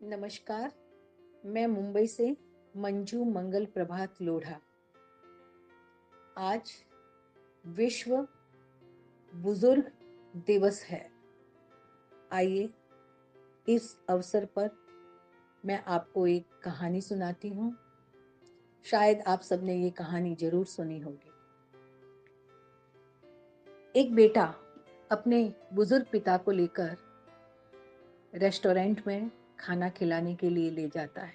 नमस्कार, मैं मुंबई से मंजू मंगल प्रभात लोढ़ा। आज विश्व बुज़ुर्ग दिवस है। आइए इस अवसर पर मैं आपको एक कहानी सुनाती हूँ। शायद आप सबने ये कहानी ज़रूर सुनी होगी। एक बेटा अपने बुज़ुर्ग पिता को लेकर रेस्टोरेंट में खाना खिलाने के लिए ले जाता है।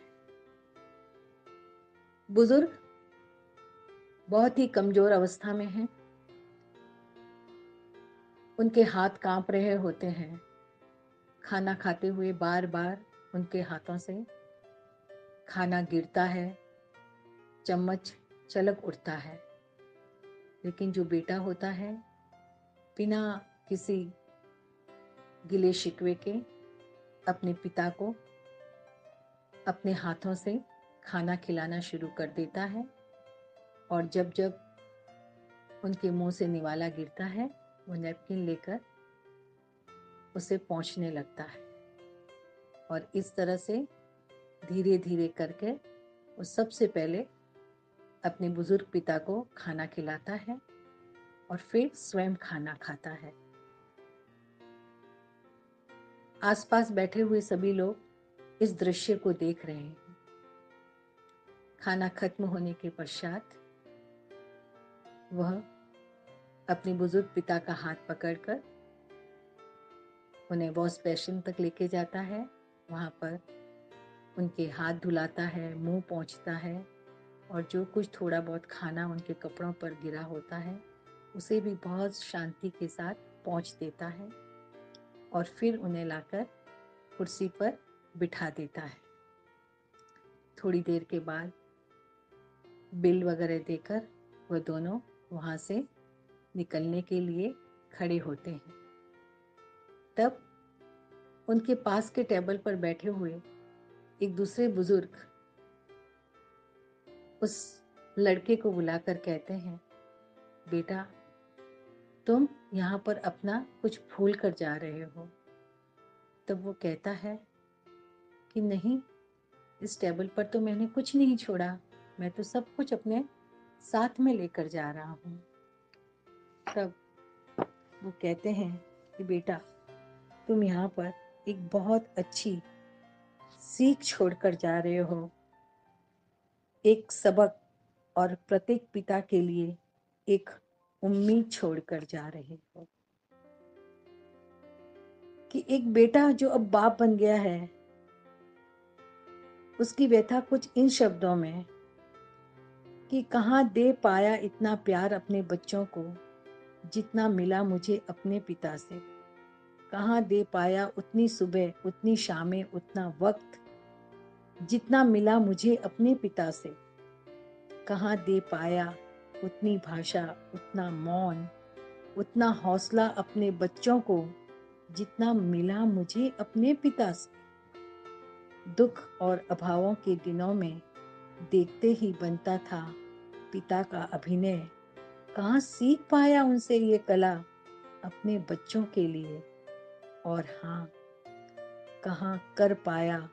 बुज़ुर्ग बहुत ही कमज़ोर अवस्था में हैं। उनके हाथ काँप रहे होते हैं। खाना खाते हुए बार बार उनके हाथों से खाना गिरता है। चम्मच चलक उठता है। लेकिन जो बेटा होता है, बिना किसी गिले शिकवे के अपने पिता को अपने हाथों से खाना खिलाना शुरू कर देता है और जब जब उनके मुँह से निवाला गिरता है, वो नैपकिन लेकर उसे पहुँचने लगता है। और इस तरह से धीरे धीरे करके वो सबसे पहले अपने बुज़ुर्ग पिता को खाना खिलाता है और फिर स्वयं खाना खाता है। आसपास बैठे हुए सभी लोग इस दृश्य को देख रहे हैं। खाना खत्म होने के पश्चात वह अपने बुज़ुर्ग पिता का हाथ पकड़कर उन्हें वॉश बेसिन तक लेके जाता है। वहाँ पर उनके हाथ धुलाता है, मुँह पहुँचता है और जो कुछ थोड़ा बहुत खाना उनके कपड़ों पर गिरा होता है, उसे भी बहुत शांति के साथ पहुँच देता है। और फिर उन्हें लाकर कुर्सी पर बिठा देता है। थोड़ी देर के बाद बिल वगैरह देकर वह दोनों वहाँ से निकलने के लिए खड़े होते हैं। तब उनके पास के टेबल पर बैठे हुए एक दूसरे बुज़ुर्ग उस लड़के को बुलाकर कहते हैं, बेटा तुम यहाँ पर अपना कुछ भूल कर जा रहे हो। तब वो कहता है कि नहीं, इस टेबल पर तो मैंने कुछ नहीं छोड़ा। मैं तो सब कुछ अपने साथ में लेकर जा रहा हूँ। तब वो कहते हैं कि बेटा, तुम यहाँ पर एक बहुत अच्छी सीख छोड़कर जा रहे हो। एक सबक और प्रत्येक पिता के लिए एक उम्मीद छोड़कर जा रहे हो। कि एक बेटा जो अब बाप बन गया है, उसकी व्यथा कुछ इन शब्दों में कि कहाँ दे पाया इतना प्यार अपने बच्चों को, जितना मिला मुझे अपने पिता से। कहाँ दे पाया उतनी सुबह, उतनी शामें, उतना वक्त, जितना मिला मुझे अपने पिता से। कहाँ दे पाया उतनी भाषा, उतना मौन, उतना हौसला अपने बच्चों को, जितना मिला मुझे अपने पिता से। दुख और अभावों के दिनों में देखते ही बनता था पिता का अभिनय। कहाँ सीख पाया उनसे ये कला अपने बच्चों के लिए? और हाँ कहाँ कर पाया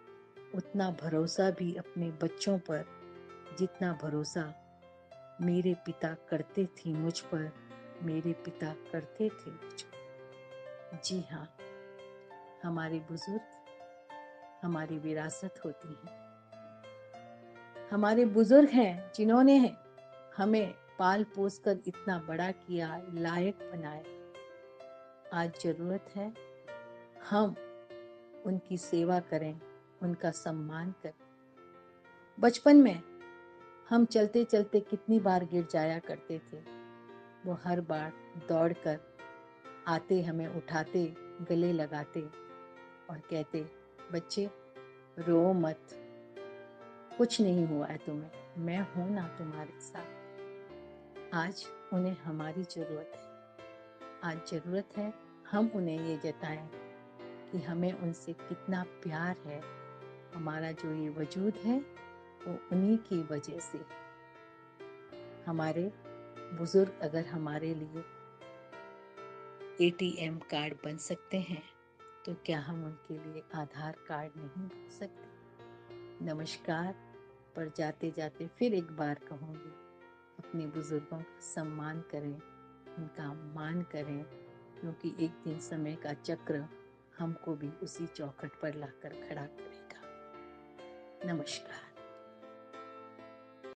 उतना भरोसा भी अपने बच्चों पर, जितना भरोसा मेरे पिता करते थे मुझ पर, मेरे पिता करते थे मुझ पर। जी हाँ हमारे बुज़ुर्ग, हमारी विरासत होती है। हमारे बुज़ुर्ग हैं, जिन्होंने हमें पाल पोस कर इतना बड़ा किया, लायक बनाया। आज ज़रूरत है, हम उनकी सेवा करें, उनका सम्मान करें। बचपन में हम चलते चलते कितनी बार गिर जाया करते थे। वो हर बार दौड़कर आते हमें उठाते, गले लगाते और कहते, बच्चे, रो मत। कुछ नहीं हुआ है तुम्हें। मैं हूँ ना तुम्हारे साथ। आज उन्हें हमारी ज़रूरत है। आज ज़रूरत है हम उन्हें ये जताएँ कि हमें उनसे कितना प्यार है। हमारा जो ये वजूद है वो उन्हीं की वजह से हमारे बुज़ुर्ग अगर हमारे लिए एटीएम कार्ड बन सकते हैं तो क्या हम उनके लिए आधार कार्ड नहीं बन सकते? नमस्कार, पर जाते जाते फिर एक बार कहूँगी, अपने बुज़ुर्गों का सम्मान करें, उनका मान करें, क्योंकि एक दिन समय का चक्र हमको भी उसी चौखट पर लाकर खड़ा करेगा। नमस्कार।